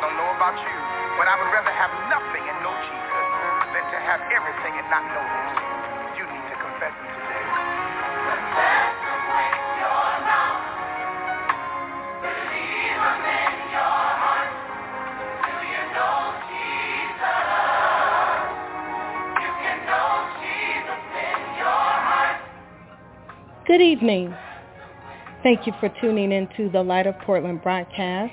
Don't know about you, but I would rather have nothing and know Jesus than to have everything and not know him. You need to confess him today. Good evening. Thank you for tuning into the Light of Portland broadcast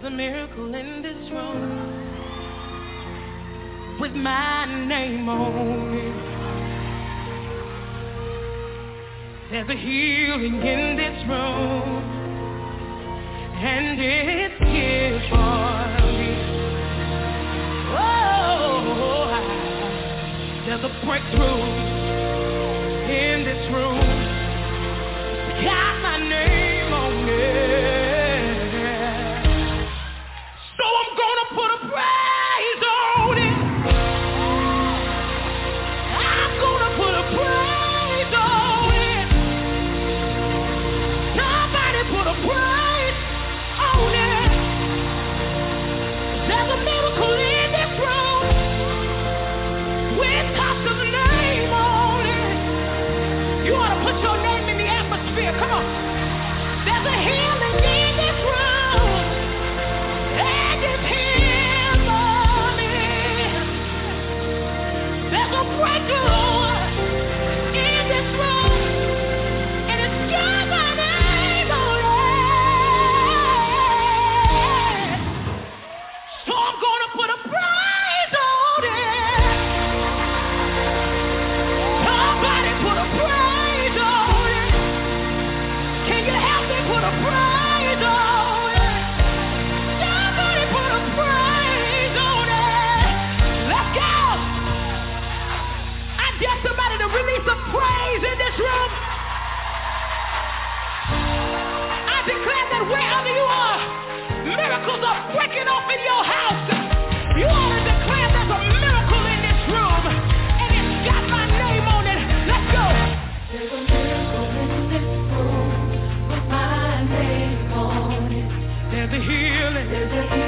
There's a miracle in this room with my name on it. There's a healing in this room, and it's here for me. Oh, there's a breakthrough You already declared there's a healing. There's a healing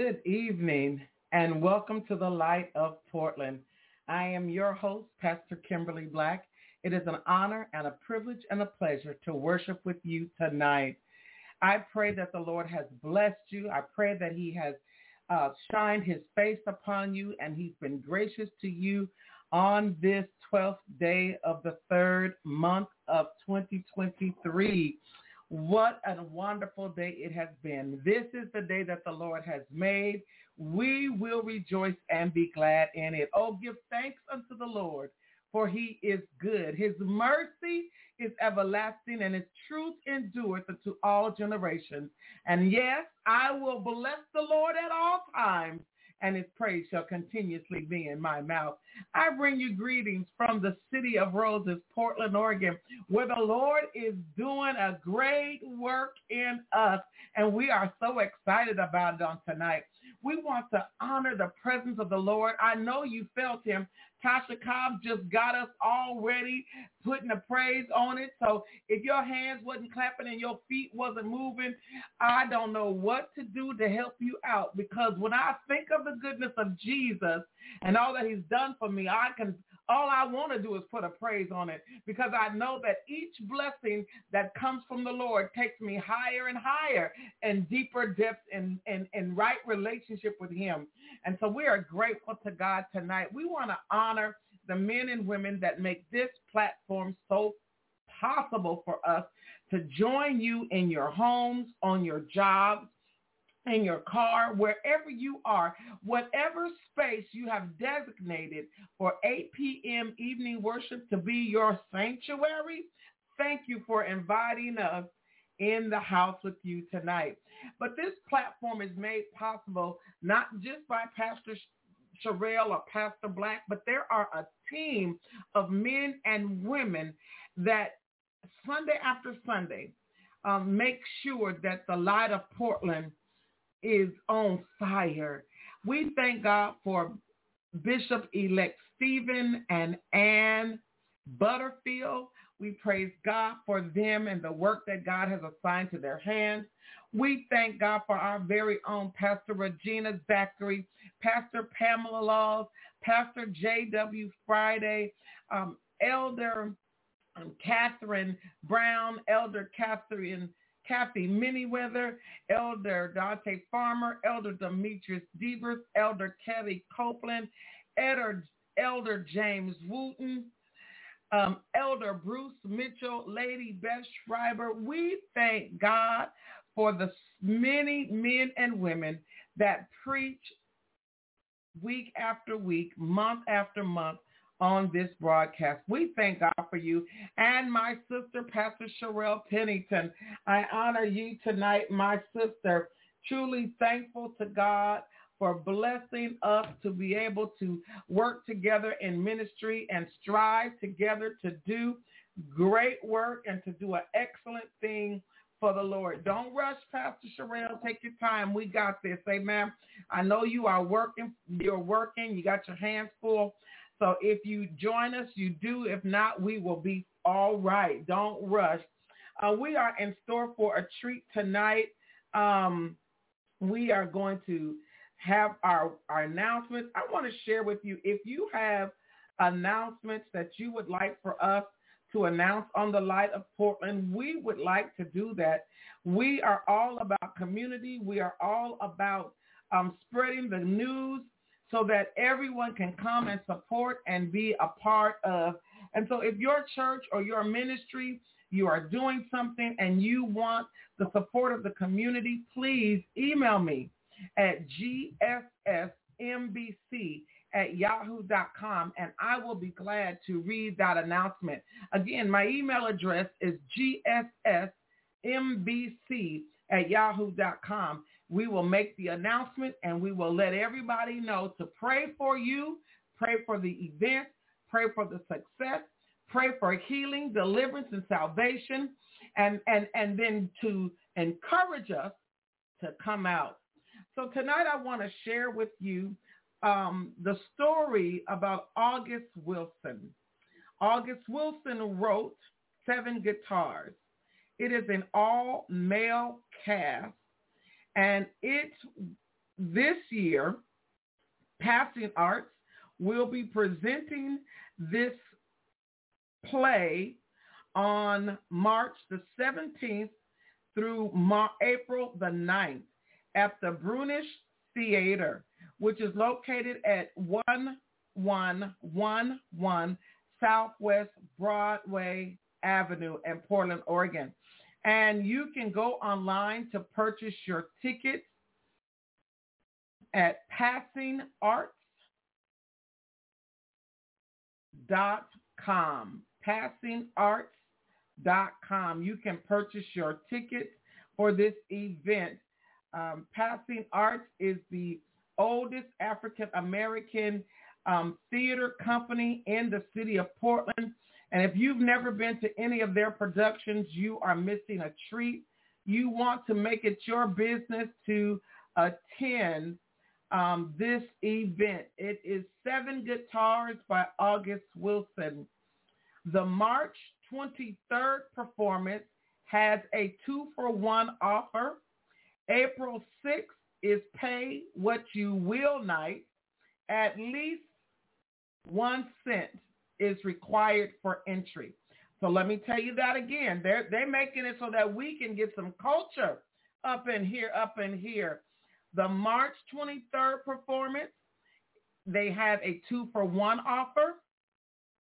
Good evening and welcome to the Light of Portland. I am your host, Pastor Kimberly Black. It is an honor and a privilege and a pleasure to worship with you tonight. I pray that the Lord has blessed you. I pray that he has uh, shined his face upon you and he's been gracious to you on this 12th day of the third month of 2023. What a wonderful day it has been. This is the day that the Lord has made. We will rejoice and be glad in it. Oh, give thanks unto the Lord, for he is good. His mercy is everlasting and his truth endureth unto all generations. And yes, I will bless the Lord at all times and his praise shall continuously be in my mouth. I bring you greetings from the city of Roses, Portland, Oregon, where the Lord is doing a great work in us, and we are so excited about it on tonight. We want to honor the presence of the Lord. I know you felt him. Tasha Cobbs just got us all ready, putting a praise on it. So if your hands wasn't clapping and your feet wasn't moving, I don't know what to do to help you out because when I think of the goodness of Jesus and all that he's done for me, I can all I want to do is put a praise on it because I know that each blessing that comes from the Lord takes me higher and higher and deeper depths in, in, in right relationship with him. And so we are grateful to God tonight. We want to honor the men and women that make this platform so possible for us to join you in your homes, on your jobs, in your car, wherever you are, whatever space you have designated for 8 p.m. evening worship to be your sanctuary, thank you for inviting us in the house with you tonight. But this platform is made possible not just by Pastor Sherelle or Pastor Black, but there are a team of men and women that Sunday after Sunday um, make sure that the light of Portland is on fire. We thank God for Bishop-elect Stephen and Ann Butterfield. We praise God for them and the work that God has assigned to their hands. We thank God for our very own Pastor Regina Zachary, Pastor Pamela Laws, Pastor J.W. Friday, um, Elder um, Catherine Brown, Elder Catherine Kathy Miniweather, Elder Dante Farmer, Elder Demetrius Devers, Elder Kelly Copeland, Elder, Elder James Wooten, um, Elder Bruce Mitchell, Lady Beth Schreiber. We thank God for the many men and women that preach week after week, month after month on this broadcast. We thank God for you and my sister, Pastor Sherelle Pennington. I honor you tonight, my sister. Truly thankful to God for blessing us to be able to work together in ministry and strive together to do great work and to do an excellent thing for the Lord. Don't rush, Pastor Sherelle. Take your time. We got this. Amen. I know you are working. You're working. You got your hands full. So if you join us, you do. If not, we will be all right. Don't rush. Uh, we are in store for a treat tonight. Um, we are going to have our, our announcements. I want to share with you if you have announcements that you would like for us to announce on the Light of Portland, we would like to do that. We are all about community. We are all about um, spreading the news so that everyone can come and support and be a part of. And so if your church or your ministry, you are doing something and you want the support of the community, please email me at gssmbc at yahoo.com and I will be glad to read that announcement. Again, my email address is gssmbc at yahoo.com we will make the announcement and we will let everybody know to pray for you, pray for the event, pray for the success, pray for healing, deliverance, and salvation, and, and, and then to encourage us to come out. So tonight I want to share with you um, the story about August Wilson. August Wilson wrote Seven Guitars. It is an all-male cast and it this year, Passing Arts will be presenting this play on March the 17th through Mar- April the 9th at the Brunish Theater, which is located at 1111 Southwest Broadway Avenue in Portland, Oregon. And you can go online to purchase your tickets at passingarts.com. Passingarts.com. You can purchase your tickets for this event. Um, Passing Arts is the oldest African American um, theater company in the city of Portland. And if you've never been to any of their productions, you are missing a treat. You want to make it your business to attend um, this event. It is Seven Guitars by August Wilson. The March 23rd performance has a two for one offer. April 6th is Pay What You Will night. At least one cent is required for entry. So let me tell you that again. They're, they're making it so that we can get some culture up in here, up in here. The March 23rd performance, they have a two for one offer.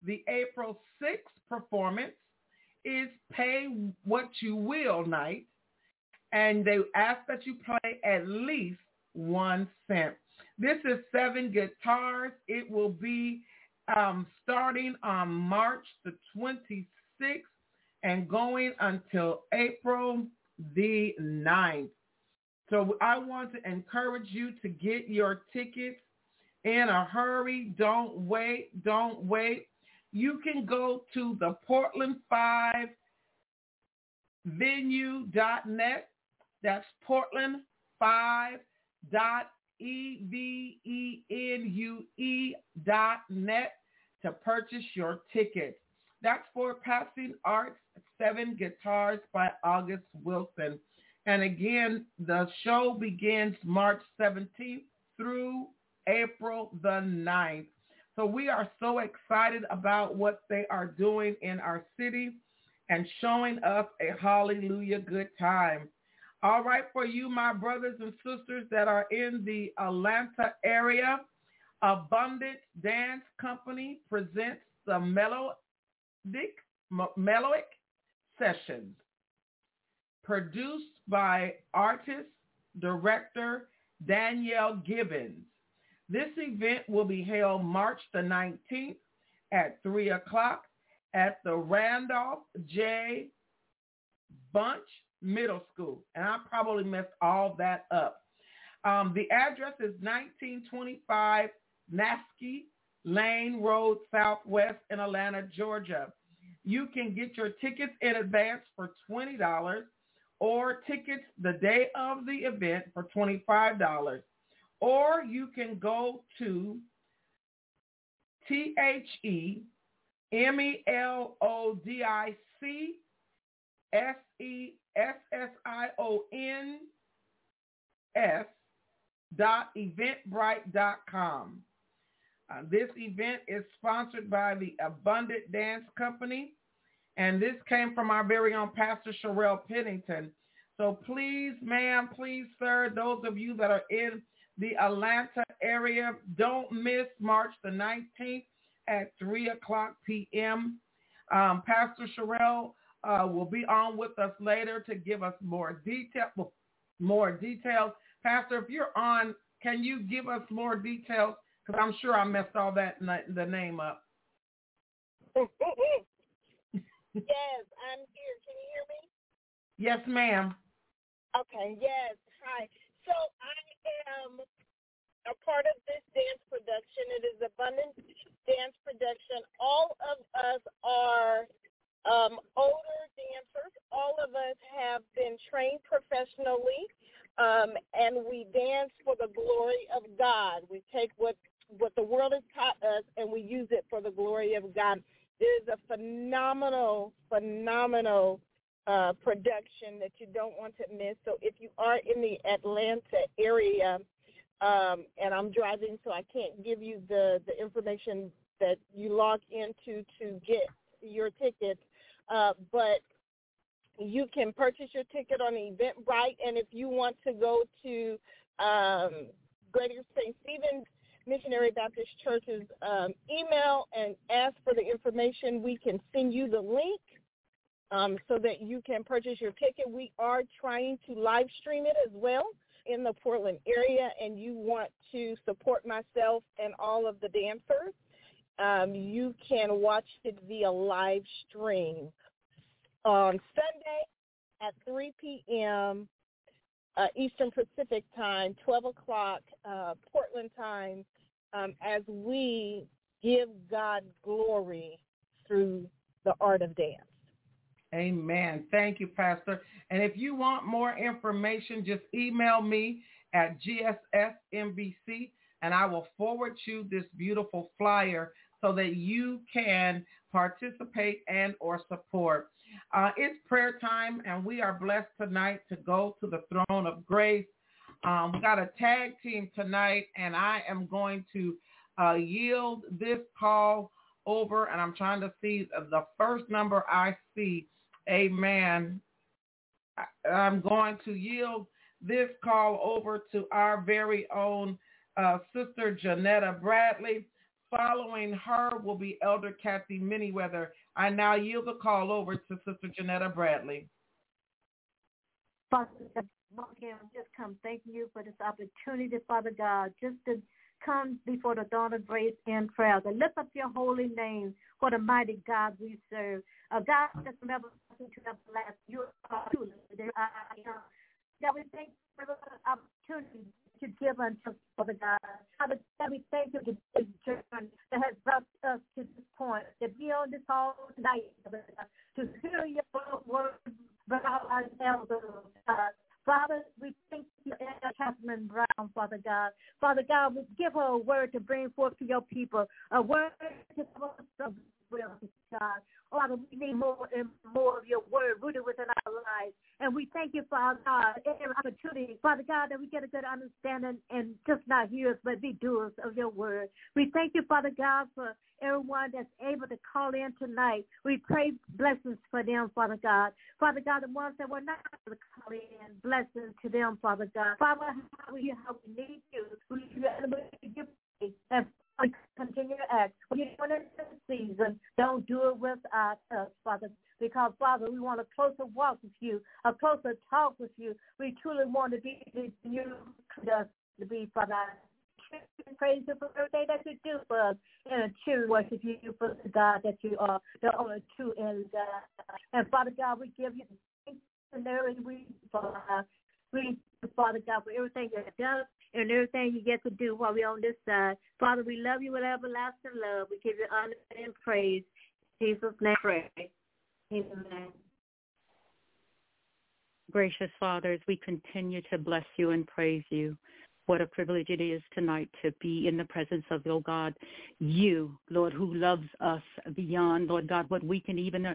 The April 6th performance is pay what you will night. And they ask that you play at least one cent. This is seven guitars. It will be um, starting on March the 26th and going until April the 9th. So I want to encourage you to get your tickets in a hurry. Don't wait. Don't wait. You can go to the Portland 5 venue.net. That's Portland 5 dot E-V-E-N-U-E dot net to purchase your ticket. That's for Passing Arts, Seven Guitars by August Wilson. And again, the show begins March 17th through April the 9th. So we are so excited about what they are doing in our city and showing us a hallelujah good time. All right, for you, my brothers and sisters that are in the Atlanta area, Abundant Dance Company presents the Melodic, Melodic Sessions, produced by artist, director Danielle Gibbons. This event will be held March the 19th at 3 o'clock at the Randolph J. Bunche Middle School. And I probably messed all that up. Um, the address is 1925 Naskey Lane Road Southwest in Atlanta, Georgia. You can get your tickets in advance for $20 or tickets the day of the event for $25. Or you can go to T-H-E-M-E-L-O-D-I-C S-E-S-S-I-O-N-S dot eventbrite dot com. Uh, this event is sponsored by the Abundant Dance Company, and this came from our very own Pastor Sherelle Pennington. So please, ma'am, please, sir, those of you that are in the Atlanta area, don't miss March the 19th at 3 o'clock p.m. Um, Pastor Sherelle uh, will be on with us later to give us more detail, more details. Pastor, if you're on, can you give us more details? Because I'm sure I messed all that the name up. yes, I'm here. Can you hear me? Yes, ma'am. Okay. Yes. Hi. So I am a part of this dance production. It is Abundance Dance Production. All of us are um, older dancers. All of us have been trained professionally, um, and we dance for the glory of God. We take what what the world has taught us, and we use it for the glory of God. It is a phenomenal, phenomenal uh, production that you don't want to miss. So if you are in the Atlanta area, um, and I'm driving, so I can't give you the the information that you log into to get your tickets. Uh, but you can purchase your ticket on Eventbrite, and if you want to go to um, Greater St. Stephen's Missionary Baptist Church's um, email and ask for the information, we can send you the link um, so that you can purchase your ticket. We are trying to live stream it as well in the Portland area, and you want to support myself and all of the dancers. Um, you can watch it via live stream on Sunday at 3 p.m. Uh, Eastern Pacific time, 12 o'clock uh, Portland time, um, as we give God glory through the art of dance. Amen. Thank you, Pastor. And if you want more information, just email me at GSSMBC and I will forward you this beautiful flyer so that you can participate and or support. Uh, it's prayer time and we are blessed tonight to go to the throne of grace. Um, we got a tag team tonight and I am going to uh, yield this call over and I'm trying to see the first number I see Amen. I'm going to yield this call over to our very own uh, Sister Janetta Bradley. Following her will be Elder Kathy Miniweather. I now yield the call over to Sister Janetta Bradley. Father again, just come thanking you for this opportunity, Father God, just to come before the dawn of grace and prayer, to lift up your holy name for the mighty God we serve. A God that's never to everlasting. You are truly we thank you for the opportunity to give unto Father God. Father God, we thank you for this journey that has brought us to this point, to be on this call tonight, Father God, to hear your word about ourselves, God. Father, we thank you, Catherine Brown, Father God. Father God, we give her a word to bring forth to your people, a word to us will, God. Father, we need more and more of your word rooted within our lives. And we thank you, Father God, every opportunity, Father God, that we get a good understanding and just not hearers, but be doers of your word. We thank you, Father God, for everyone that's able to call in tonight. We pray blessings for them, Father God. Father God, the ones that were not able to call in, blessings to them, Father God. Father, how we, how we need you. We give and continue to act. When you're it this season, don't do it with us, uh, Father. Because, Father, we want a closer walk with you, a closer talk with you. We truly want to be with you to be, Father. Praise you for everything that you do for us and true worship you for the God that you are, the only true and God. And Father God, we give you the we, Father. We, Father God, for everything you have done and everything you get to do while we're on this side. Father, we love you with everlasting love. We give you honor and praise. In Jesus' name pray. Amen. Gracious Father, as we continue to bless you and praise you, what a privilege it is tonight to be in the presence of, oh God, you, Lord, who loves us beyond, Lord God, what we can even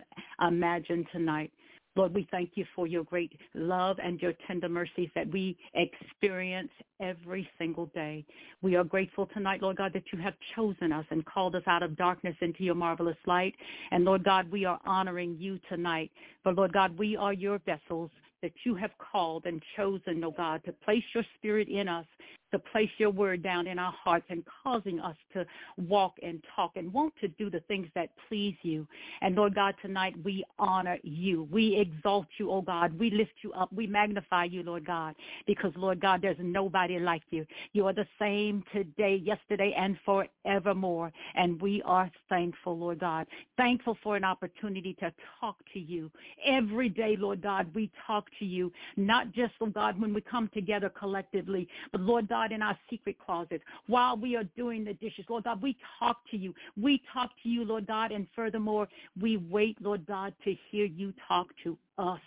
imagine tonight. Lord, we thank you for your great love and your tender mercies that we experience every single day. We are grateful tonight, Lord God, that you have chosen us and called us out of darkness into your marvelous light. And Lord God, we are honoring you tonight. But Lord God, we are your vessels that you have called and chosen, oh God, to place your spirit in us to place your word down in our hearts and causing us to walk and talk and want to do the things that please you. And Lord God, tonight we honor you. We exalt you, oh God. We lift you up. We magnify you, Lord God, because Lord God, there's nobody like you. You are the same today, yesterday, and forevermore. And we are thankful, Lord God. Thankful for an opportunity to talk to you. Every day, Lord God, we talk to you, not just, Lord God, when we come together collectively, but Lord God, God, in our secret closet while we are doing the dishes. Lord God, we talk to you. We talk to you, Lord God, and furthermore, we wait, Lord God, to hear you talk to us.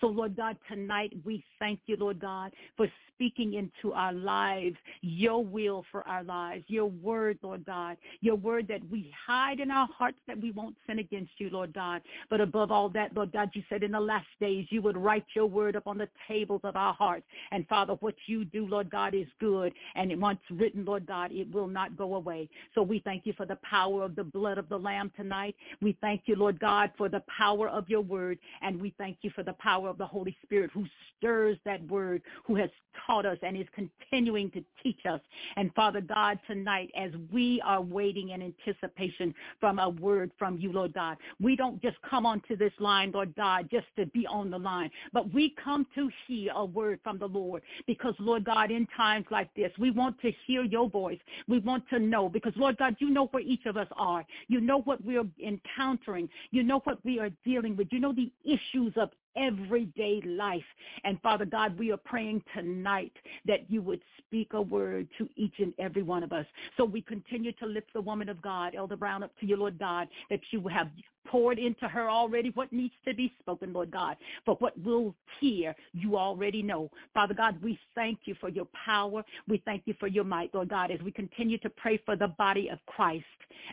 So, Lord God, tonight we thank you, Lord God, for speaking into our lives, your will for our lives, your word, Lord God, your word that we hide in our hearts that we won't sin against you, Lord God. But above all that, Lord God, you said in the last days you would write your word up on the tables of our hearts. And Father, what you do, Lord God, is good. And once written, Lord God, it will not go away. So we thank you for the power of the blood of the Lamb tonight. We thank you, Lord God, for the power of your word. And we thank you for the power of the Holy Spirit who stirs that word, who has taught us and is continuing to teach us. And Father God, tonight, as we are waiting in anticipation from a word from you, Lord God, we don't just come onto this line, Lord God, just to be on the line, but we come to hear a word from the Lord because, Lord God, in times like this, we want to hear your voice. We want to know because, Lord God, you know where each of us are. You know what we're encountering. You know what we are dealing with. You know the issues of everyday life. And Father God, we are praying tonight that you would speak a word to each and every one of us. So we continue to lift the woman of God, Elder Brown, up to you, Lord God, that you have poured into her already what needs to be spoken, Lord God. But what we'll hear, you already know. Father God, we thank you for your power. We thank you for your might, Lord God, as we continue to pray for the body of Christ,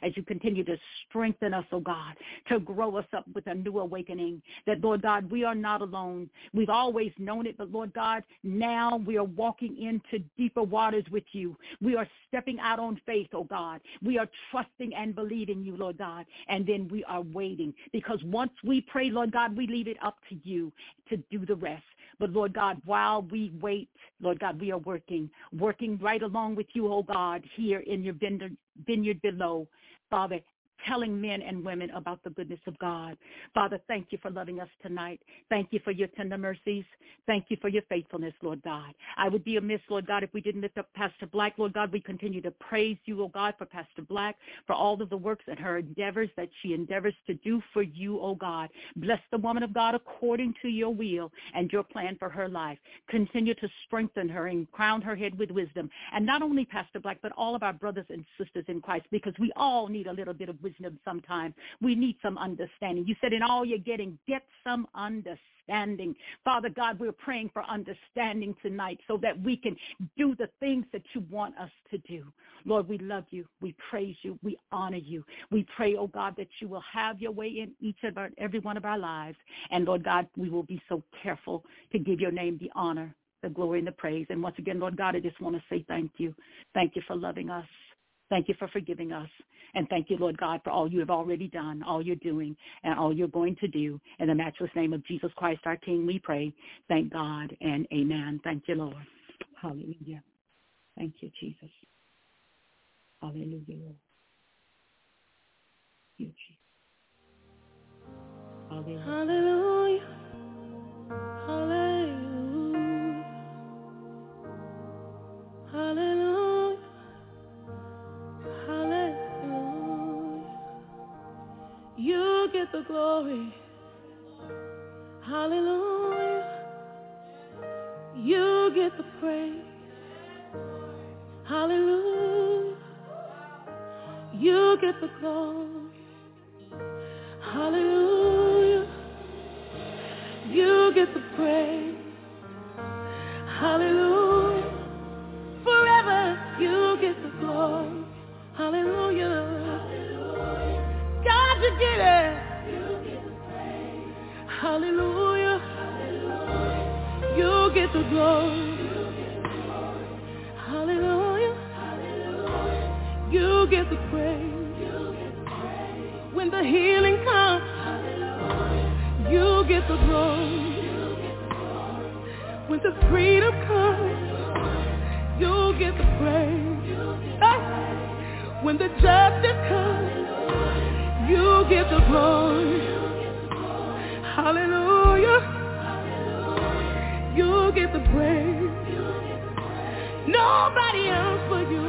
as you continue to strengthen us, oh God, to grow us up with a new awakening. That, Lord God, we are not alone. We've always known it, but Lord God, now we are walking into deeper waters with you. We are stepping out on faith, oh God. We are trusting and believing you, Lord God. And then we are waiting waiting because once we pray, Lord God, we leave it up to you to do the rest. But Lord God, while we wait, Lord God, we are working, working right along with you, oh God, here in your vineyard, vineyard below. Father, telling men and women about the goodness of God. Father, thank you for loving us tonight. Thank you for your tender mercies. Thank you for your faithfulness, Lord God. I would be amiss, Lord God, if we didn't lift up Pastor Black. Lord God, we continue to praise you, oh God, for Pastor Black, for all of the works and her endeavors that she endeavors to do for you, oh God. Bless the woman of God according to your will and your plan for her life. Continue to strengthen her and crown her head with wisdom. And not only Pastor Black, but all of our brothers and sisters in Christ, because we all need a little bit of wisdom sometimes. We need some understanding. You said in all you're getting, get some understanding. Father God, we're praying for understanding tonight so that we can do the things that you want us to do. Lord, we love you. We praise you. We honor you. We pray, oh God, that you will have your way in each of our, every one of our lives. And Lord God, we will be so careful to give your name the honor, the glory, and the praise. And once again, Lord God, I just want to say thank you. Thank you for loving us. Thank you for forgiving us. And thank you, Lord God, for all you have already done, all you're doing, and all you're going to do. In the matchless name of Jesus Christ, our King, we pray. Thank God and amen. Thank you, Lord. Hallelujah. Thank you, Jesus. Hallelujah, Lord. You, Jesus. Hallelujah. Hallelujah. Hallelujah. The glory. Hallelujah. You get the praise. Hallelujah. You get the glory. Hallelujah. You get the praise. Hallelujah. Forever you get the glory. Hallelujah. God, you get it. Hallelujah. You get the glory. Hallelujah. You get the praise. When the healing comes, you get the glory. When the freedom comes, you get the praise. When the justice comes, you get the glory. Hallelujah. You get the praise. Nobody else for you.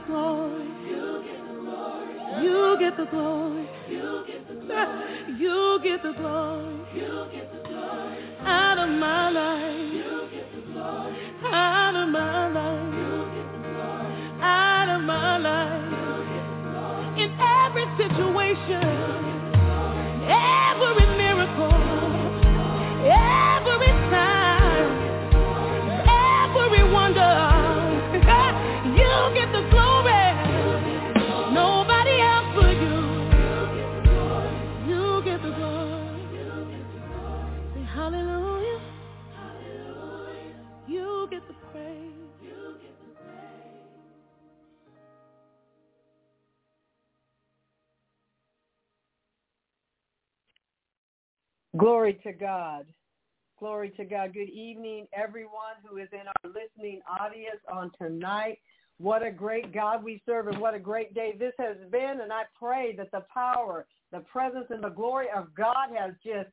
You get the glory. You get the glory. You get the glory. You get the glory. Out of my life. Out of my life. Out of my life. In every situation. Glory to God. Glory to God. Good evening, everyone who is in our listening audience on tonight. What a great God we serve and what a great day this has been. And I pray that the power, the presence, and the glory of God has just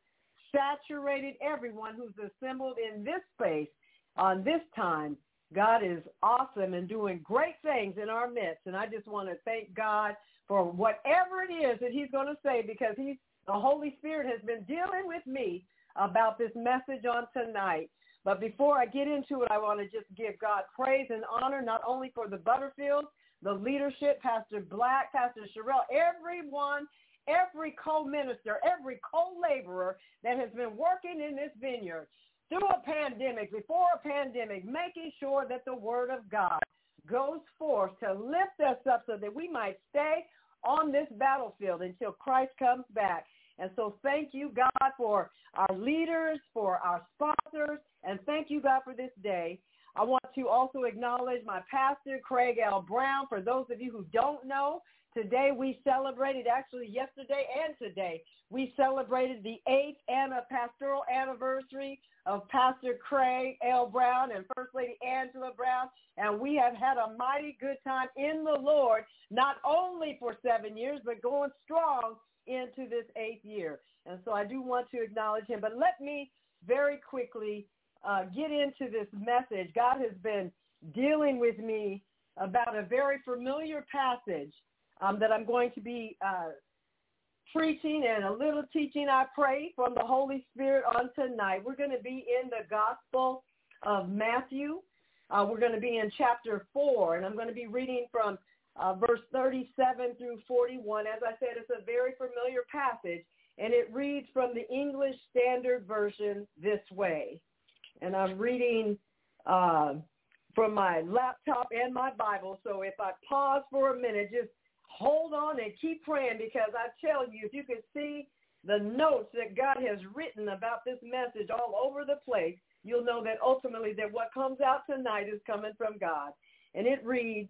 saturated everyone who's assembled in this space on this time. God is awesome and doing great things in our midst. And I just want to thank God for whatever it is that he's going to say because he's the Holy Spirit has been dealing with me about this message on tonight. But before I get into it, I want to just give God praise and honor not only for the Butterfields, the leadership, Pastor Black, Pastor Sherelle, everyone, every co-minister, every co-laborer that has been working in this vineyard through a pandemic, before a pandemic, making sure that the word of God goes forth to lift us up so that we might stay on this battlefield until Christ comes back. And so thank you, God, for our leaders, for our sponsors, and thank you, God, for this day. I want to also acknowledge my pastor, Craig L. Brown. For those of you who don't know, today we celebrated, actually yesterday and today, we celebrated the eighth and a pastoral anniversary of Pastor Craig L. Brown and First Lady Angela Brown. And we have had a mighty good time in the Lord, not only for seven years, but going strong into this eighth year. And so I do want to acknowledge him. But let me very quickly uh, get into this message. God has been dealing with me about a very familiar passage um, that I'm going to be uh, preaching and a little teaching, I pray, from the Holy Spirit on tonight. We're going to be in the Gospel of Matthew. Uh, we're going to be in chapter 4, and I'm going to be reading from uh, verse 37 through 41. As I said, it's a very familiar passage, and it reads from the English Standard Version this way. And I'm reading uh, from my laptop and my Bible, so if I pause for a minute, just hold on and keep praying because I tell you, if you can see the notes that God has written about this message all over the place, you'll know that ultimately that what comes out tonight is coming from God. And it reads,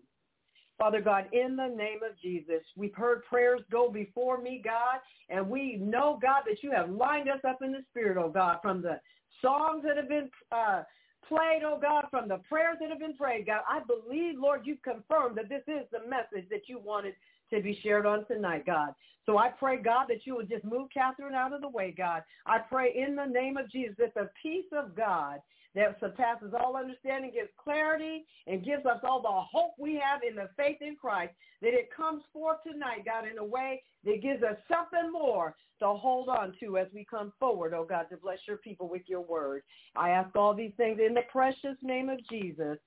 Father God, in the name of Jesus, we've heard prayers go before me, God, and we know, God, that you have lined us up in the spirit, oh God, from the songs that have been uh, played, oh God, from the prayers that have been prayed, God. I believe, Lord, you've confirmed that this is the message that you wanted to be shared on tonight, God. So I pray, God, that you will just move Catherine out of the way, God. I pray in the name of Jesus that the peace of God that surpasses all understanding, gives clarity, and gives us all the hope we have in the faith in Christ, that it comes forth tonight, God, in a way that gives us something more to hold on to as we come forward, oh God, to bless your people with your word. I ask all these things in the precious name of Jesus.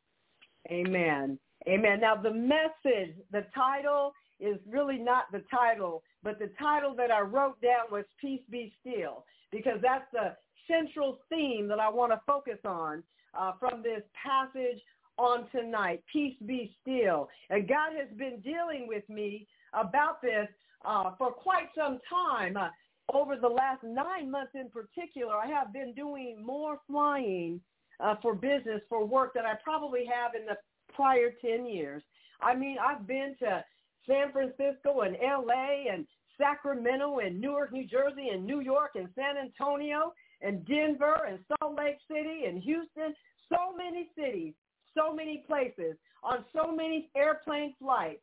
Amen. Amen. Now the message, the title is really not the title but the title that I wrote down was Peace Be Still because that's the central theme that I want to focus on uh, from this passage on tonight. Peace be still. And God has been dealing with me about this uh, for quite some time. Uh, over the last nine months in particular, I have been doing more flying uh, for business, for work that I probably have in the prior 10 years. I mean, I've been to San Francisco and LA and Sacramento and Newark, New Jersey and New York and San Antonio and Denver and Salt Lake City and Houston, so many cities, so many places, on so many airplane flights.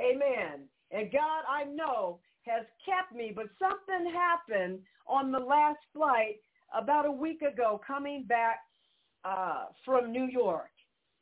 Amen. And God, I know, has kept me, but something happened on the last flight about a week ago coming back uh, from New York.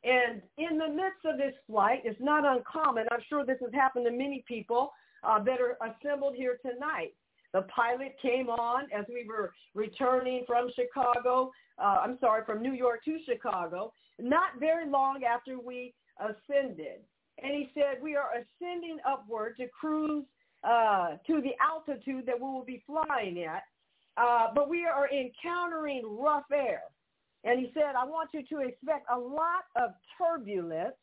And in the midst of this flight, it's not uncommon. I'm sure this has happened to many people uh, that are assembled here tonight. The pilot came on as we were returning from Chicago, uh, I'm sorry, from New York to Chicago, not very long after we ascended. And he said, we are ascending upward to cruise uh, to the altitude that we will be flying at, uh, but we are encountering rough air. And he said, I want you to expect a lot of turbulence,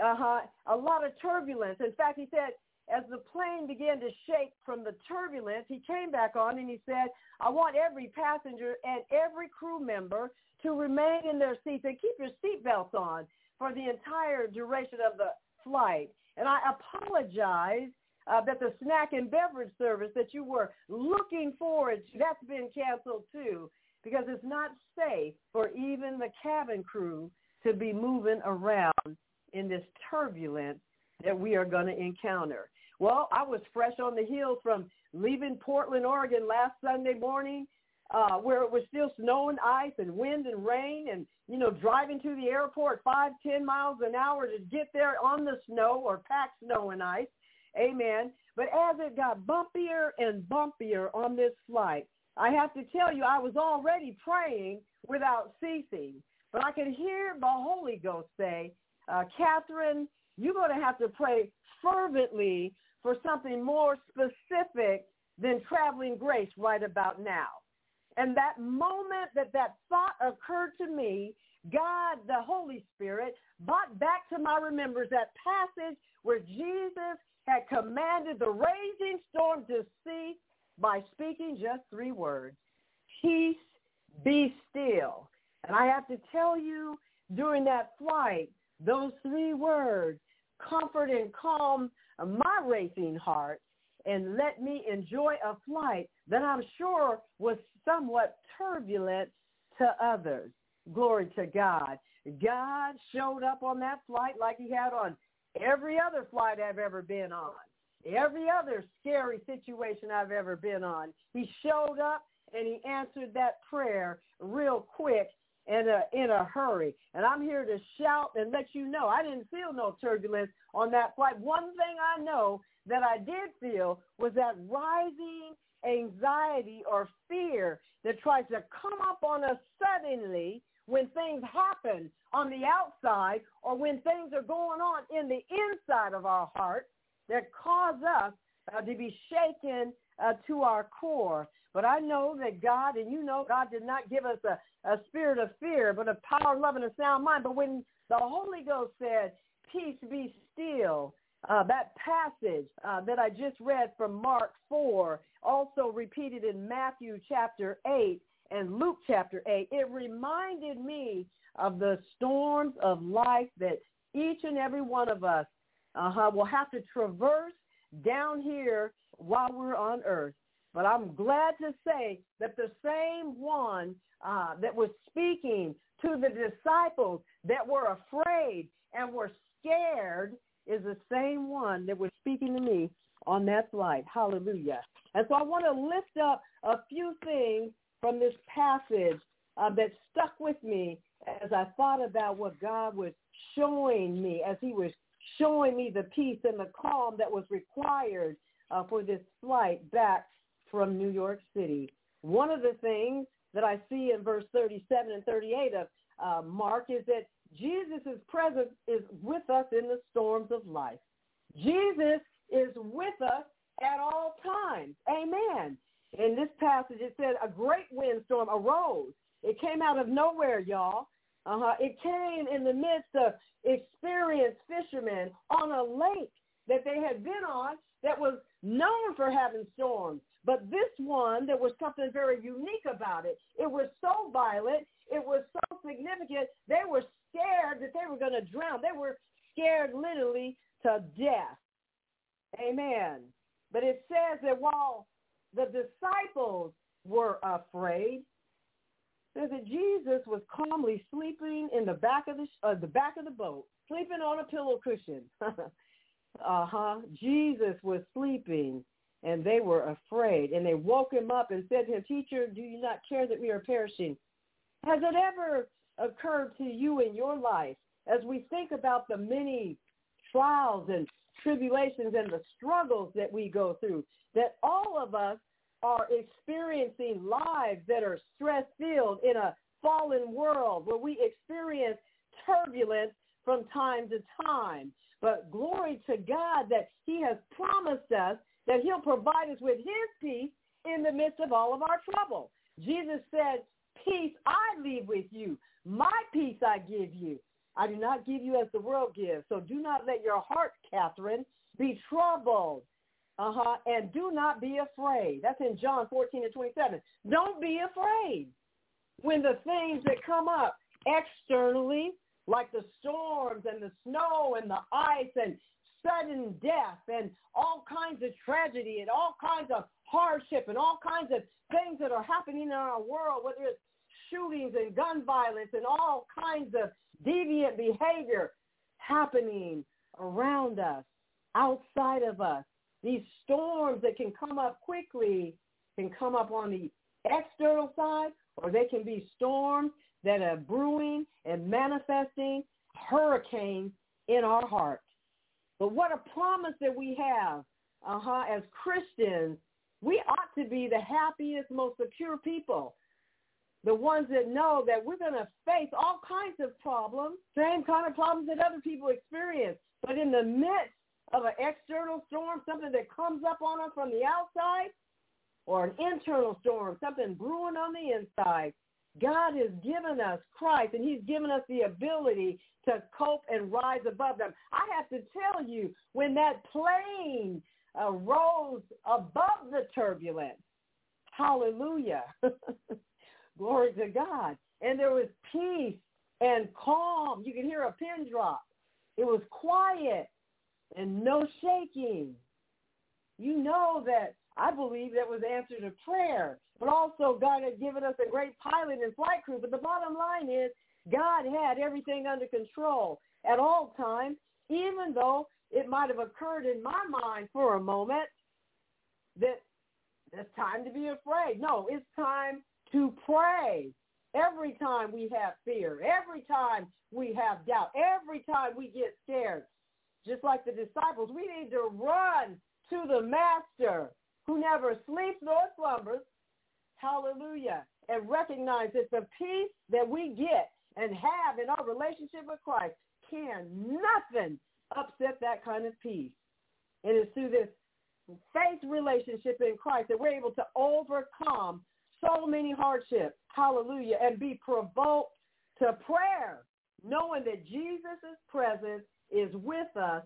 uh-huh, a lot of turbulence. In fact, he said, as the plane began to shake from the turbulence, he came back on and he said, I want every passenger and every crew member to remain in their seats and keep your seatbelts on for the entire duration of the flight. And I apologize uh, that the snack and beverage service that you were looking forward to, that's been canceled too, because it's not safe for even the cabin crew to be moving around in this turbulence that we are going to encounter. Well, I was fresh on the heels from leaving Portland, Oregon last Sunday morning uh, where it was still snow and ice and wind and rain and, you know, driving to the airport five, ten miles an hour to get there on the snow or pack snow and ice. Amen. But as it got bumpier and bumpier on this flight, I have to tell you, I was already praying without ceasing. But I could hear the Holy Ghost say, uh, Catherine, you're going to have to pray fervently for something more specific than traveling grace right about now. And that moment that that thought occurred to me, God, the Holy Spirit, brought back to my remembrance that passage where Jesus had commanded the raging storm to cease by speaking just three words, peace, be still. And I have to tell you, during that flight, those three words, comfort and calm my racing heart and let me enjoy a flight that I'm sure was somewhat turbulent to others. Glory to God. God showed up on that flight like he had on every other flight I've ever been on, every other scary situation I've ever been on. He showed up and he answered that prayer real quick in a in a hurry. And I'm here to shout and let you know I didn't feel no turbulence on that flight. One thing I know that I did feel was that rising anxiety or fear that tries to come up on us suddenly when things happen on the outside or when things are going on in the inside of our heart that cause us uh, to be shaken uh, to our core. But I know that God, and you know, God did not give us a, a spirit of fear, but a power, love, and a sound mind. But when the Holy Ghost said, peace be still, uh, that passage uh, that I just read from Mark 4, also repeated in Matthew chapter 8 and Luke chapter 8, it reminded me of the storms of life that each and every one of us uh, will have to traverse down here while we're on earth. But I'm glad to say that the same one uh, that was speaking to the disciples that were afraid and were scared is the same one that was speaking to me on that flight. Hallelujah. And so I want to lift up a few things from this passage uh, that stuck with me as I thought about what God was showing me, as he was showing me the peace and the calm that was required uh, for this flight back from New York City. One of the things that I see in verse 37 and 38 of uh, Mark is that Jesus' presence is with us in the storms of life. Jesus is with us at all times. Amen. In this passage, it said a great windstorm arose. It came out of nowhere, y'all. Uh-huh. It came in the midst of experienced fishermen on a lake that they had been on that was known for having storms. But this one, there was something very unique about it. It was so violent. It was so significant. They were scared that they were going to drown. They were scared literally to death. Amen. But it says that while the disciples were afraid, says that Jesus was calmly sleeping in the back of the uh, the back of the boat, sleeping on a pillow cushion. uh-huh. Jesus was sleeping and they were afraid. And they woke him up and said to him, Teacher, do you not care that we are perishing? Has it ever occurred to you in your life as we think about the many trials and tribulations and the struggles that we go through, that all of us are experiencing lives that are stress-filled in a fallen world where we experience turbulence from time to time. But glory to God that he has promised us that he'll provide us with his peace in the midst of all of our trouble. Jesus said, peace I leave with you. My peace I give you. I do not give you as the world gives. So do not let your heart, Catherine, be troubled. Uh-huh. And do not be afraid. That's in John 14 and 27. Don't be afraid when the things that come up externally, like the storms and the snow and the ice and sudden death and all kinds of tragedy and all kinds of hardship and all kinds of things that are happening in our world, whether it's shootings and gun violence and all kinds of deviant behavior happening around us, outside of us. These storms that can come up quickly can come up on the external side or they can be storms that are brewing and manifesting hurricanes in our hearts. But what a promise that we have uh-huh, as Christians. We ought to be the happiest, most secure people. The ones that know that we're going to face all kinds of problems, same kind of problems that other people experience. But in the midst of an external storm, something that comes up on us from the outside, or an internal storm, something brewing on the inside, God has given us Christ and he's given us the ability to cope and rise above them. I have to tell you, when that plane uh, rose above the turbulence, hallelujah, glory to God, and there was peace and calm. You could hear a pin drop. It was quiet and no shaking. You know that I believe that was answered to prayer. But also God had given us a great pilot and flight crew. But the bottom line is God had everything under control at all times, even though it might have occurred in my mind for a moment that it's time to be afraid. No, it's time to pray. Every time we have fear, every time we have doubt, every time we get scared, just like the disciples, we need to run to the master who never sleeps nor slumbers. Hallelujah. And recognize that the peace that we get and have in our relationship with Christ can nothing upset that kind of peace. And It is through this faith relationship in Christ that we're able to overcome so many hardships. Hallelujah. And be provoked to prayer, knowing that Jesus' presence is with us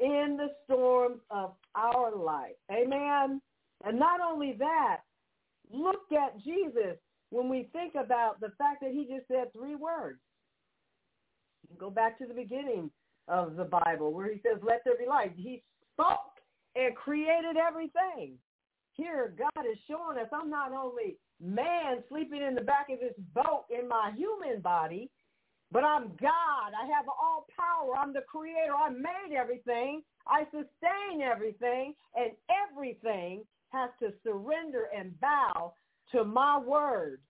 in the storms of our life. Amen. And not only that, look at Jesus when we think about the fact that he just said three words. Go back to the beginning of the Bible where he says, let there be light. He spoke and created everything. Here, God is showing us I'm not only man sleeping in the back of this boat in my human body, but I'm God. I have all power. I'm the creator. I made everything. I sustain everything. And everything has to surrender and bow to my word.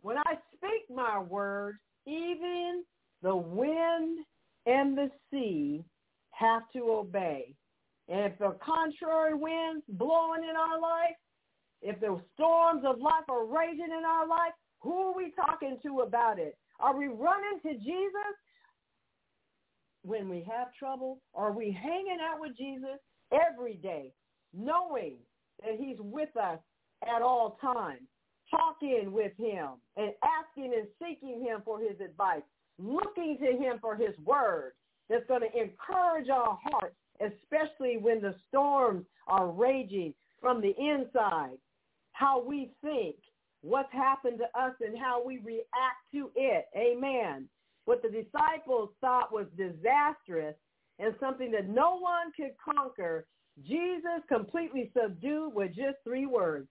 When I speak my word, even the wind and the sea have to obey. And if the contrary winds blowing in our life, if the storms of life are raging in our life, who are we talking to about it? Are we running to Jesus when we have trouble? Are we hanging out with Jesus every day, knowing that he's with us at all times, talking with him and asking and seeking him for his advice, looking to him for his word that's going to encourage our hearts, especially when the storms are raging from the inside, how we think, what's happened to us and how we react to it. Amen. What the disciples thought was disastrous and something that no one could conquer, Jesus completely subdued with just three words.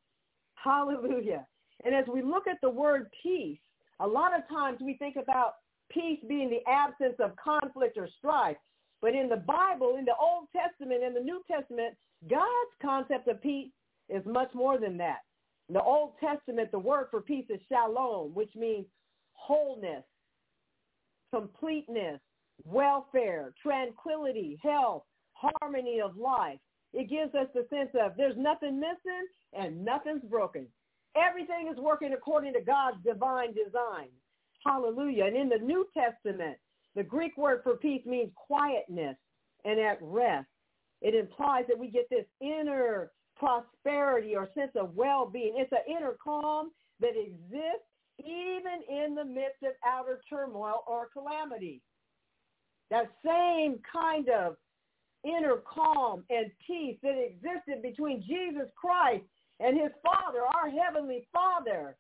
Hallelujah. And as we look at the word peace, a lot of times we think about peace being the absence of conflict or strife. But in the Bible, in the Old Testament and the New Testament, God's concept of peace is much more than that. In the Old Testament, the word for peace is shalom, which means wholeness, completeness, welfare, tranquility, health, harmony of life. It gives us the sense of there's nothing missing and nothing's broken. Everything is working according to God's divine design. Hallelujah. And in the New Testament, the Greek word for peace means quietness and at rest. It implies that we get this inner prosperity or sense of well-being. It's an inner calm that exists even in the midst of outer turmoil or calamity. That same kind of inner calm and peace that existed between Jesus Christ and his Father, our Heavenly Father.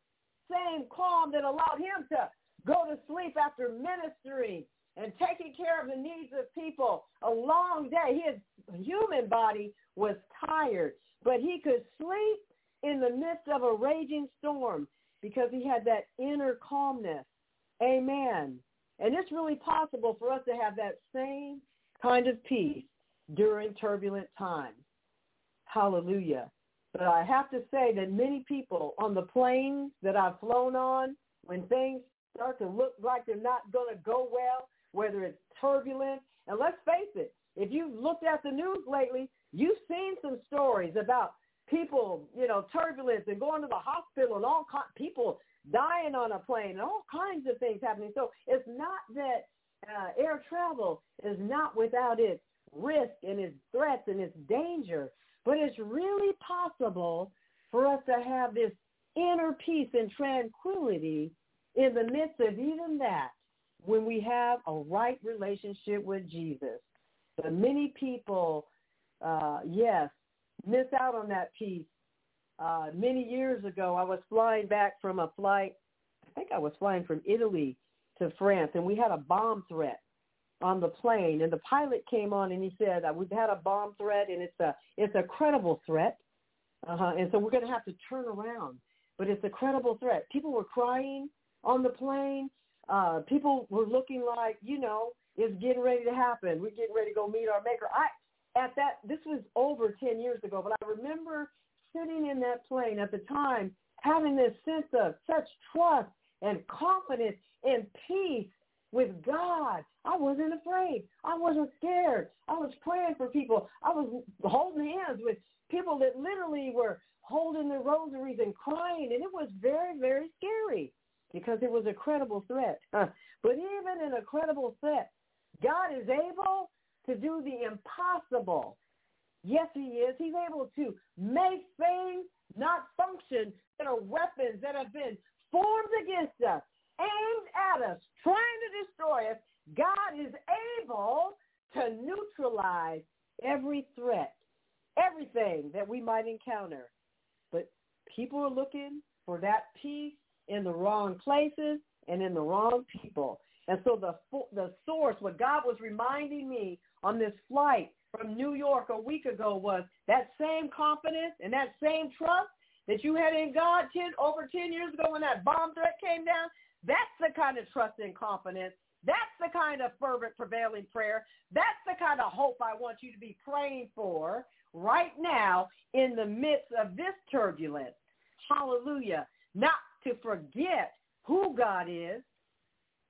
Same calm that allowed him to go to sleep after ministering and taking care of the needs of people. A long day. His human body was tired, but he could sleep in the midst of a raging storm because he had that inner calmness. Amen. And it's really possible for us to have that same kind of peace during turbulent times. Hallelujah. But I have to say that many people on the planes that I've flown on, when things start to look like they're not going to go well, whether it's turbulent, and let's face it, if you've looked at the news lately, you've seen some stories about people, you know, turbulence and going to the hospital and all kind, people dying on a plane and all kinds of things happening. So it's not that uh, air travel is not without its risk and its threats and its danger, but it's really possible for us to have this inner peace and tranquility in the midst of even that when we have a right relationship with Jesus. But many people, uh, yes, miss out on that peace. Uh, many years ago, I was flying back from a flight. I think I was flying from Italy to France, and we had a bomb threat on the plane. And the pilot came on and he said, "We've had a bomb threat, and it's a it's a credible threat, uh-huh, and so we're going to have to turn around. But it's a credible threat." People were crying on the plane. Uh, people were looking like, you know, it's getting ready to happen. We're getting ready to go meet our maker. I at that this was over 10 years ago, but I remember sitting in that plane at the time having this sense of such trust and confidence and peace with God. I wasn't afraid. I wasn't scared. I was praying for people. I was holding hands with people that literally were holding their rosaries and crying, and it was very, very scary because it was a credible threat. but even in a credible threat, God is able to do the impossible. Yes, he is. He's able to make things not function that are weapons that have been formed against us, aimed at us, trying to destroy us. God is able to neutralize every threat, everything that we might encounter. But people are looking for that peace in the wrong places and in the wrong people. And so the the source, what God was reminding me on this flight from New York a week ago was that same confidence and that same trust that you had in God 10, over 10 years ago when that bomb threat came down. That's the kind of trust and confidence. That's the kind of fervent prevailing prayer. That's the kind of hope I want you to be praying for right now in the midst of this turbulence. Hallelujah. Not to forget who God is,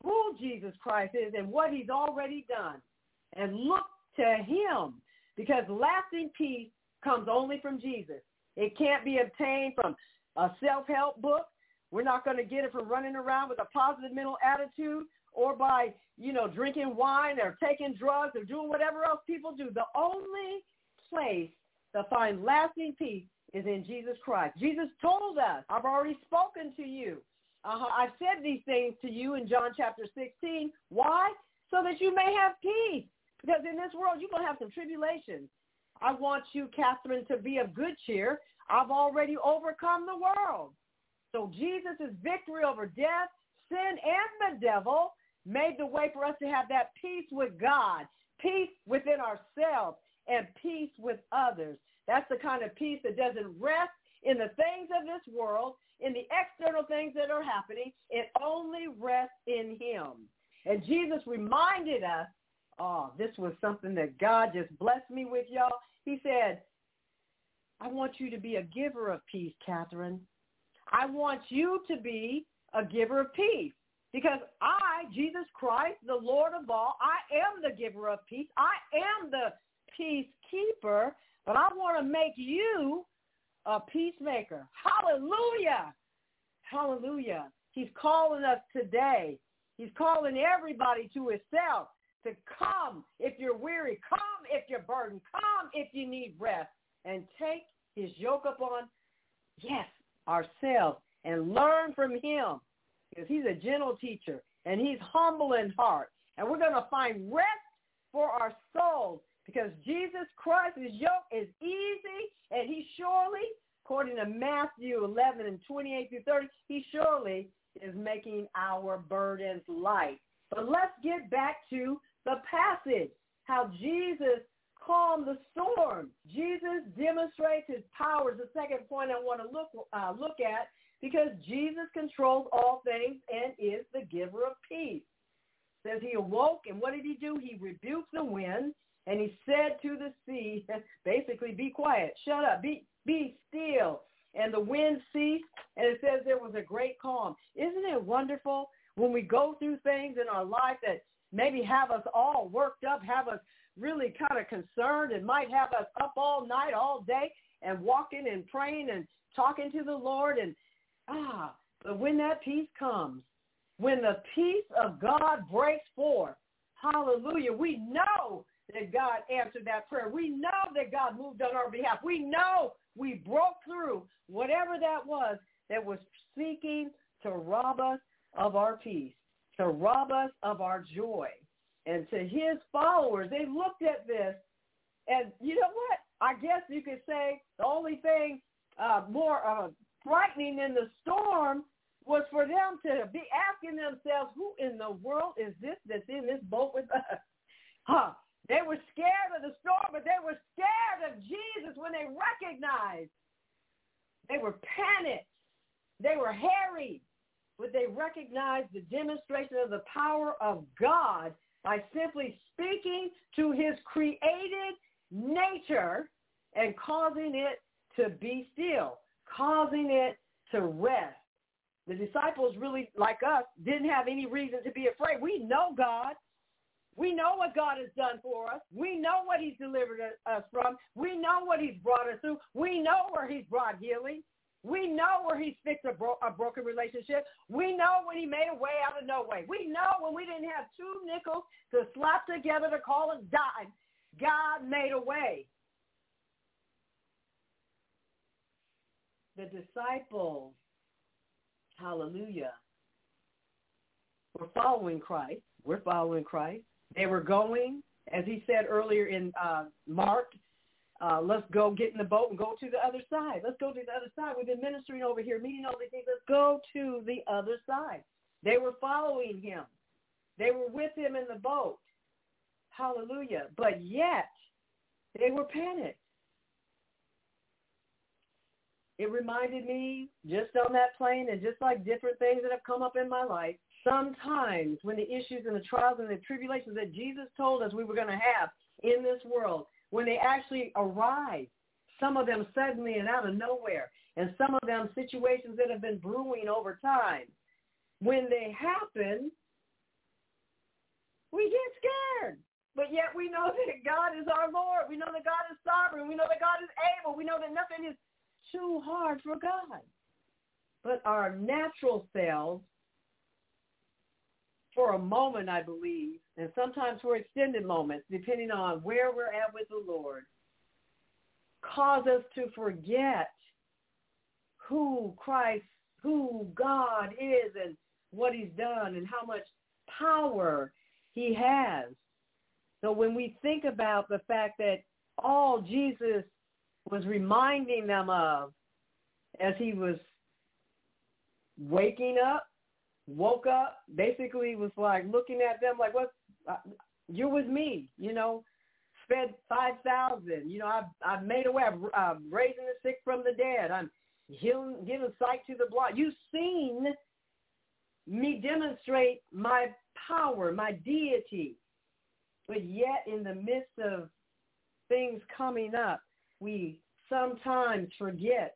who Jesus Christ is, and what he's already done. And look to him because lasting peace comes only from Jesus. It can't be obtained from a self-help book. We're not going to get it from running around with a positive mental attitude or by, you know, drinking wine or taking drugs or doing whatever else people do. The only place to find lasting peace is in Jesus Christ. Jesus told us, I've already spoken to you. Uh-huh. I've said these things to you in John chapter 16. Why? So that you may have peace. Because in this world, you're going to have some tribulations. I want you, Catherine, to be of good cheer. I've already overcome the world. So Jesus' victory over death, sin, and the devil made the way for us to have that peace with God, peace within ourselves, and peace with others. That's the kind of peace that doesn't rest in the things of this world, in the external things that are happening. It only rests in him. And Jesus reminded us, oh, this was something that God just blessed me with, y'all. He said, I want you to be a giver of peace, Catherine. I want you to be a giver of peace. Because I, Jesus Christ, the Lord of all, I am the giver of peace. I am the peacekeeper, but I want to make you a peacemaker. Hallelujah. Hallelujah. He's calling us today. He's calling everybody to himself to come if you're weary, come if you're burdened, come if you need rest, and take his yoke upon, yes, ourselves, and learn from him because he's a gentle teacher and he's humble in heart. And we're going to find rest for our souls because Jesus Christ's yoke is easy and he surely, according to Matthew 11 and 28 through 30, he surely is making our burdens light. But let's get back to the passage, how Jesus calmed the storm. Jesus demonstrates his powers. The second point I want to look uh, look at because Jesus controls all things and is the giver of peace. Says he awoke, and what did he do? He rebuked the wind, and he said to the sea, basically, be quiet, shut up, be, be still. And the wind ceased, and it says there was a great calm. Isn't it wonderful when we go through things in our life that maybe have us all worked up, have us really kind of concerned, and might have us up all night, all day, and walking and praying and talking to the Lord and Ah, but when that peace comes, when the peace of God breaks forth, hallelujah, we know that God answered that prayer. We know that God moved on our behalf. We know we broke through whatever that was that was seeking to rob us of our peace, to rob us of our joy. And to his followers, they looked at this, and you know what? I guess you could say the only thing uh, more uh, frightening in the storm was for them to be asking themselves, who in the world is this that's in this boat with us? Huh. They were scared of the storm, but they were scared of Jesus when they recognized. They were panicked. They were harried, but they recognized the demonstration of the power of God by simply speaking to his created nature and causing it to be still causing it to rest. The disciples really, like us, didn't have any reason to be afraid. We know God. We know what God has done for us. We know what he's delivered us from. We know what he's brought us through. We know where he's brought healing. We know where he's fixed a, bro- a broken relationship. We know when he made a way out of no way. We know when we didn't have two nickels to slap together to call a dime, God made a way. The disciples, hallelujah, were following Christ. We're following Christ. They were going, as he said earlier in uh, Mark, uh, let's go get in the boat and go to the other side. Let's go to the other side. We've been ministering over here, meeting all these things. Let's go to the other side. They were following him. They were with him in the boat. Hallelujah. But yet, they were panicked. It reminded me just on that plane and just like different things that have come up in my life, sometimes when the issues and the trials and the tribulations that Jesus told us we were going to have in this world, when they actually arrive, some of them suddenly and out of nowhere, and some of them situations that have been brewing over time, when they happen, we get scared. But yet we know that God is our Lord. We know that God is sovereign. We know that God is able. We know that nothing is too hard for God. But our natural selves, for a moment, I believe, and sometimes for extended moments, depending on where we're at with the Lord, cause us to forget who Christ, who God is and what he's done and how much power he has. So when we think about the fact that all Jesus was reminding them of as he was waking up, woke up, basically was like looking at them like, what, uh, you're with me, you know, fed 5,000, you know, I've, I've made a way, I'm, I'm raising the sick from the dead, I'm healing, giving sight to the blind. You've seen me demonstrate my power, my deity. But yet in the midst of things coming up, we sometimes forget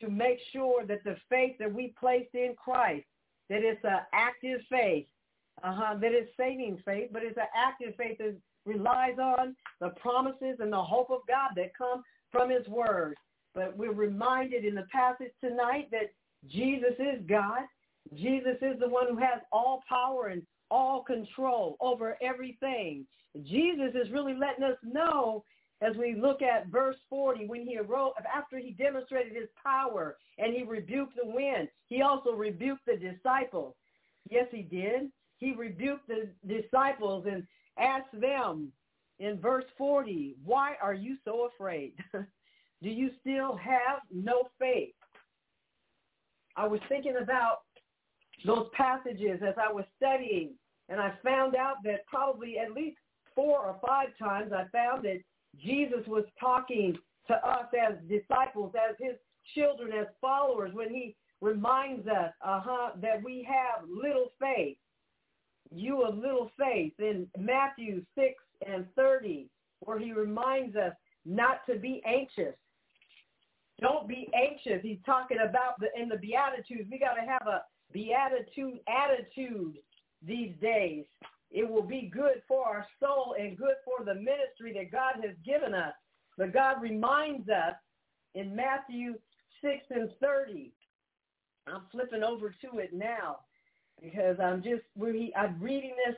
to make sure that the faith that we placed in Christ, that it's an active faith, uh-huh, that it's saving faith, but it's an active faith that relies on the promises and the hope of God that come from his word. But we're reminded in the passage tonight that Jesus is God. Jesus is the one who has all power and all control over everything. Jesus is really letting us know as we look at verse 40 when he arose after he demonstrated his power and he rebuked the wind he also rebuked the disciples. Yes he did. He rebuked the disciples and asked them in verse 40 why are you so afraid? Do you still have no faith? I was thinking about those passages as i was studying and I found out that probably at least four or five times I found that Jesus was talking to us as disciples, as his children, as followers, when he reminds us uh-huh, that we have little faith. You of little faith in Matthew 6 and 30, where he reminds us not to be anxious. Don't be anxious. He's talking about the in the Beatitudes. We got to have a beatitude attitude these days. It will be good for our soul and good for the ministry that God has given us. But God reminds us in Matthew 6 and 30. I'm flipping over to it now because I'm just, I'm reading this.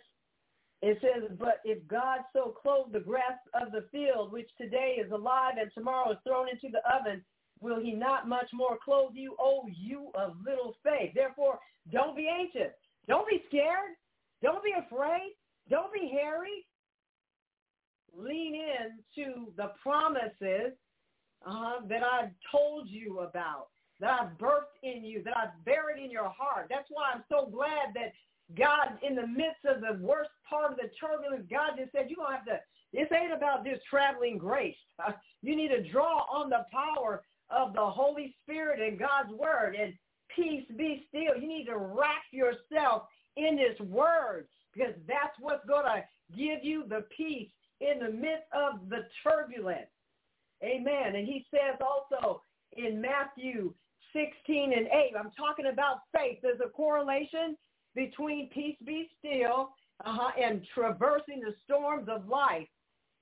It says, but if God so clothed the grass of the field, which today is alive and tomorrow is thrown into the oven, will he not much more clothe you, O you of little faith? Therefore, don't be anxious. Don't be scared. Don't be afraid. Don't be hairy. Lean in to the promises uh, that I've told you about, that I've birthed in you, that I've buried in your heart. That's why I'm so glad that God, in the midst of the worst part of the turbulence, God just said, you're going to have to, this ain't about just traveling grace. you need to draw on the power of the Holy Spirit and God's word and peace be still. You need to wrap yourself in his word because that's what's going to give you the peace in the midst of the turbulence. Amen. And he says also in Matthew 16 and 8, I'm talking about faith. There's a correlation between peace be still uh-huh, and traversing the storms of life.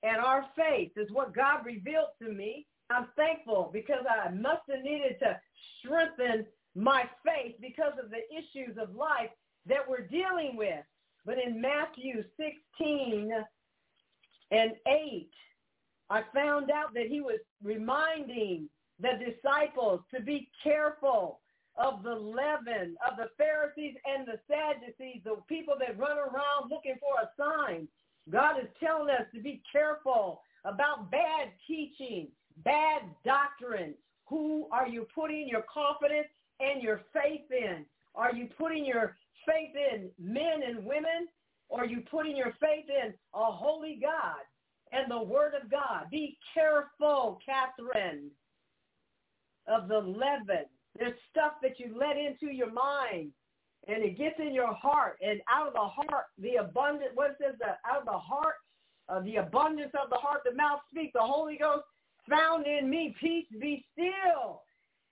And our faith is what God revealed to me. I'm thankful because I must have needed to strengthen my faith because of the issues of life that we're dealing with. But in Matthew 16 and 8, I found out that he was reminding the disciples to be careful of the leaven of the Pharisees and the Sadducees, the people that run around looking for a sign. God is telling us to be careful about bad teaching, bad doctrine. Who are you putting your confidence and your faith in? Are you putting your faith in men and women, or are you putting your faith in a holy God and the word of God? Be careful, Catherine, of the leaven. There's stuff that you let into your mind and it gets in your heart and out of the heart, the abundant, what says, the, out of the heart, uh, the abundance of the heart, the mouth speaks. The Holy Ghost found in me, peace be still.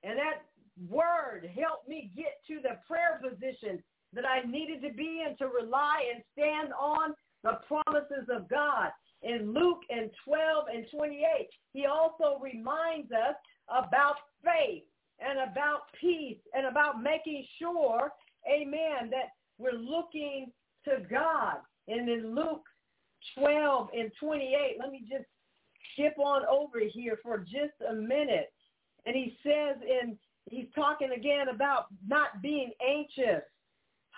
And that word helped me get to the prayer position that I needed to be and to rely and stand on the promises of God. In Luke and 12 and 28, he also reminds us about faith and about peace and about making sure, amen, that we're looking to God. And in Luke 12 and 28, let me just skip on over here for just a minute. And he says in, he's talking again about not being anxious.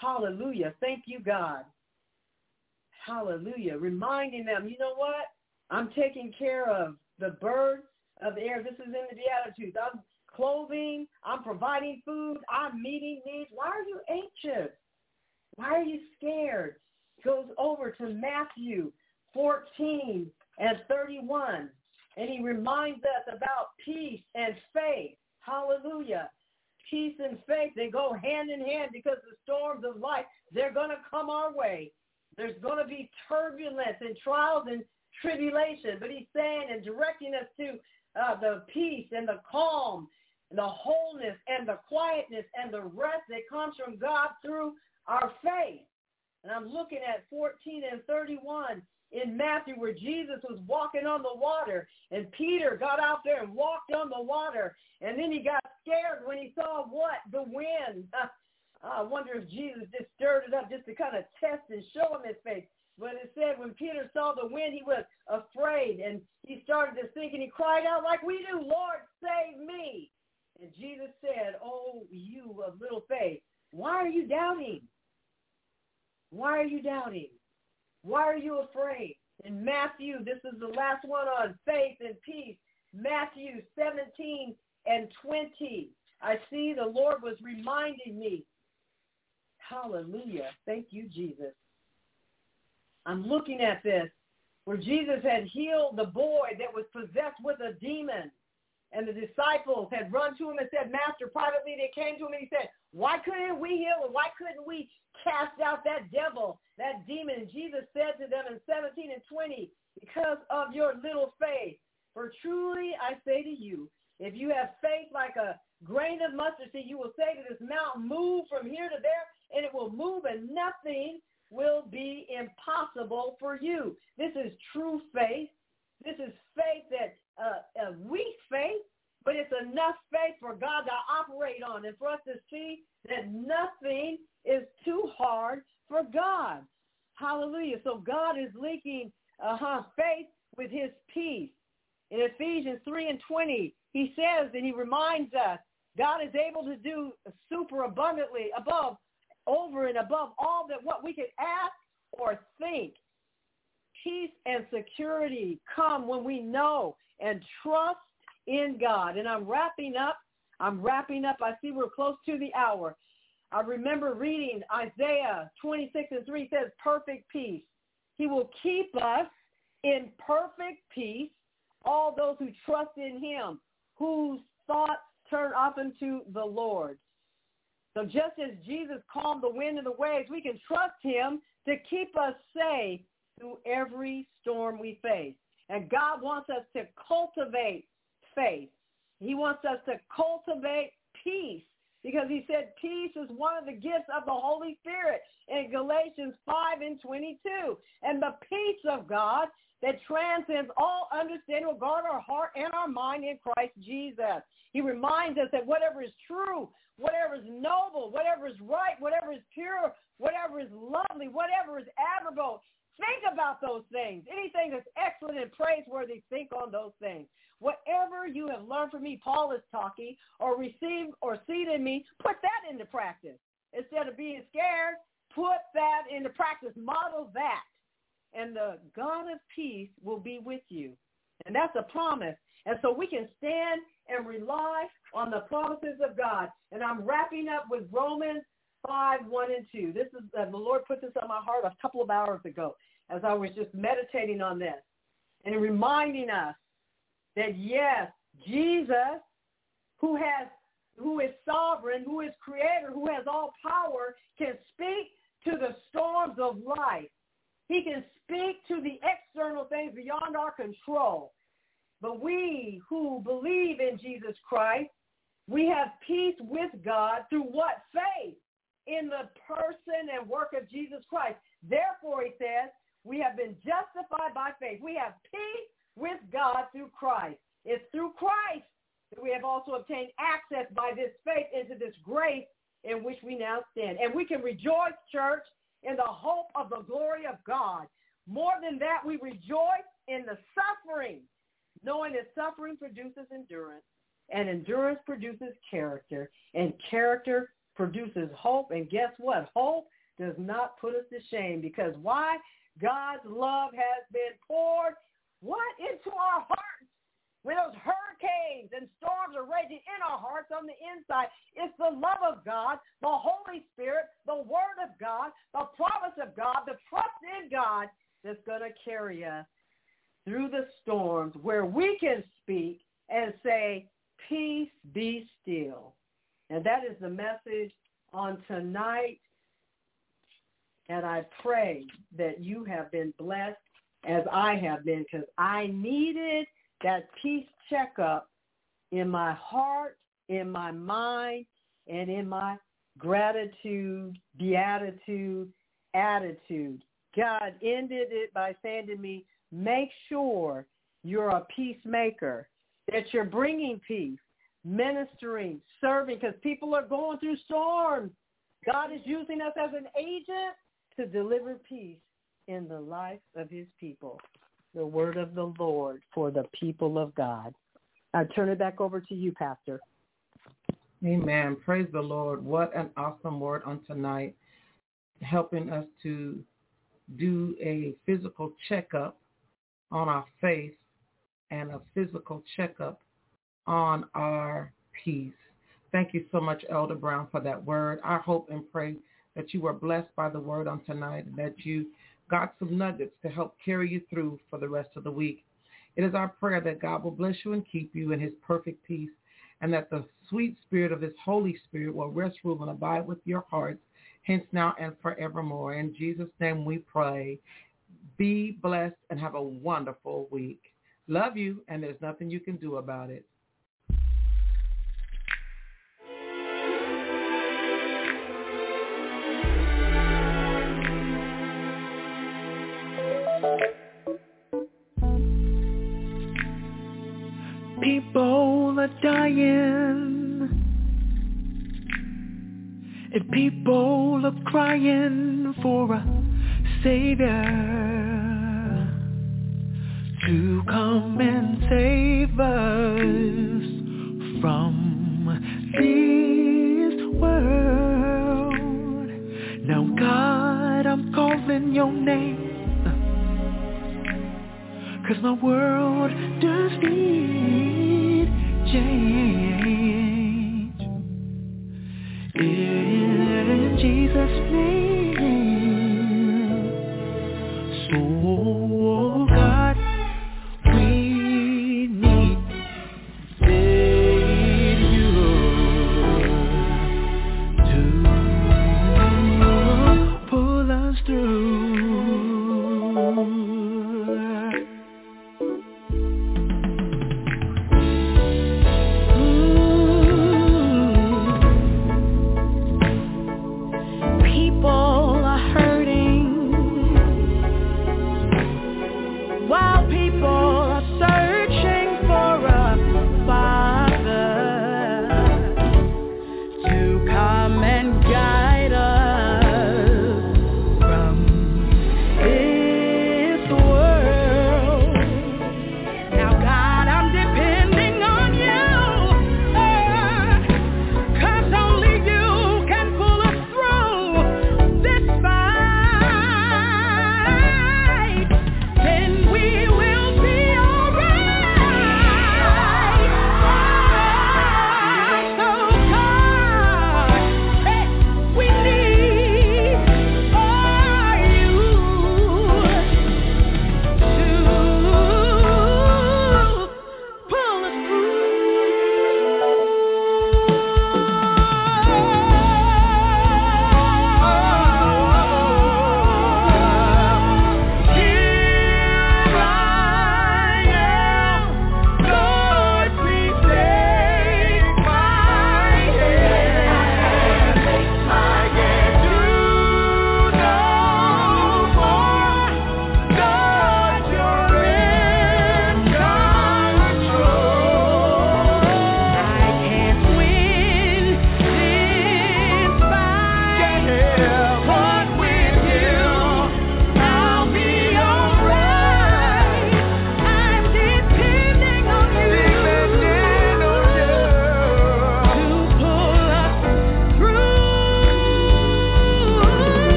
Hallelujah. Thank you, God. Hallelujah. Reminding them, you know what? I'm taking care of the birds of the air. This is in the Beatitudes. I'm clothing. I'm providing food. I'm meeting needs. Why are you anxious? Why are you scared? Goes over to Matthew 14 and 31. And he reminds us about peace and faith. Hallelujah. Peace and faith, they go hand in hand because the storms of life, they're going to come our way. There's going to be turbulence and trials and tribulation. But he's saying and directing us to uh, the peace and the calm and the wholeness and the quietness and the rest that comes from God through our faith. And I'm looking at 14 and 31 in Matthew where Jesus was walking on the water and Peter got out there and walked on the water and then he got scared when he saw what? The wind. I wonder if Jesus just stirred it up just to kind of test and show him his faith. But it said when Peter saw the wind, he was afraid and he started to sink and he cried out like we do, Lord, save me. And Jesus said, oh, you of little faith, why are you doubting? Why are you doubting? Why are you afraid? In Matthew, this is the last one on faith and peace. Matthew 17 and 20. I see the Lord was reminding me. Hallelujah. Thank you, Jesus. I'm looking at this where Jesus had healed the boy that was possessed with a demon. And the disciples had run to him and said, Master, privately they came to him and he said, why couldn't we heal and why couldn't we cast out that devil, that demon? And Jesus said to them in 17 and 20, because of your little faith. For truly I say to you, if you have faith like a grain of mustard seed, you will say to this mountain, move from here to there, and it will move, and nothing will be impossible for you. This is true faith. This is faith that uh, a weak faith, but it's enough faith for God to operate on and for us to see that nothing is too hard for God. Hallelujah. So God is linking uh-huh, faith with his peace. In Ephesians 3 and 20, he says and he reminds us, God is able to do super abundantly above, over and above all that what we could ask or think. Peace and security come when we know and trust in God. And I'm wrapping up. I'm wrapping up. I see we're close to the hour. I remember reading Isaiah 26 and 3 says, perfect peace. He will keep us in perfect peace, all those who trust in him, whose thoughts turn often to the Lord. So just as Jesus calmed the wind and the waves, we can trust him to keep us safe through every storm we face. And God wants us to cultivate faith. He wants us to cultivate peace because he said peace is one of the gifts of the Holy Spirit in Galatians 5 and 22. And the peace of God that transcends all understanding will guard our heart and our mind in Christ Jesus. He reminds us that whatever is true, whatever is noble, whatever is right, whatever is pure, whatever is lovely, whatever is admirable, Think about those things. Anything that's excellent and praiseworthy, think on those things. Whatever you have learned from me, Paul is talking, or received or seen in me, put that into practice. Instead of being scared, put that into practice. Model that. And the God of peace will be with you. And that's a promise. And so we can stand and rely on the promises of God. And I'm wrapping up with Romans 5, 1 and 2. This is, uh, the Lord put this on my heart a couple of hours ago as I was just meditating on this and reminding us that yes, Jesus, who has who is sovereign, who is creator, who has all power, can speak to the storms of life. He can speak to the external things beyond our control. But we who believe in Jesus Christ, we have peace with God through what? Faith in the person and work of Jesus Christ. Therefore, he says, we have been justified by faith. We have peace with God through Christ. It's through Christ that we have also obtained access by this faith into this grace in which we now stand. And we can rejoice, church, in the hope of the glory of God. More than that, we rejoice in the suffering knowing that suffering produces endurance, and endurance produces character, and character produces hope. And guess what? Hope does not put us to shame because why? God's love has been poured what? Into our hearts. When those hurricanes and storms are raging in our hearts on the inside, it's the love of God, the Holy Spirit, the Word of God, the promise of God, the trust in God that's going to carry us through the storms where we can speak and say, peace be still. And that is the message on tonight. And I pray that you have been blessed as I have been because I needed that peace checkup in my heart, in my mind, and in my gratitude, beatitude, attitude. God ended it by saying to me, make sure you're a peacemaker, that you're bringing peace, ministering, serving, because people are going through storms. God is using us as an agent to deliver peace in the life of his people. The word of the Lord for the people of God. I turn it back over to you, Pastor. Amen. Praise the Lord. What an awesome word on tonight, helping us to do a physical checkup on our faith and a physical checkup on our peace. Thank you so much, Elder Brown, for that word. I hope and pray that you were blessed by the word on tonight, that you got some nuggets to help carry you through for the rest of the week. It is our prayer that God will bless you and keep you in his perfect peace and that the sweet spirit of his Holy Spirit will rest, rule, and abide with your hearts, hence now and forevermore. In Jesus' name we pray. Be blessed and have a wonderful week. Love you, and there's nothing you can do about it. People are dying and people are crying for a savior to come and save us from this world. Now God, I'm calling your name Cause my world does need change. In Jesus' name. So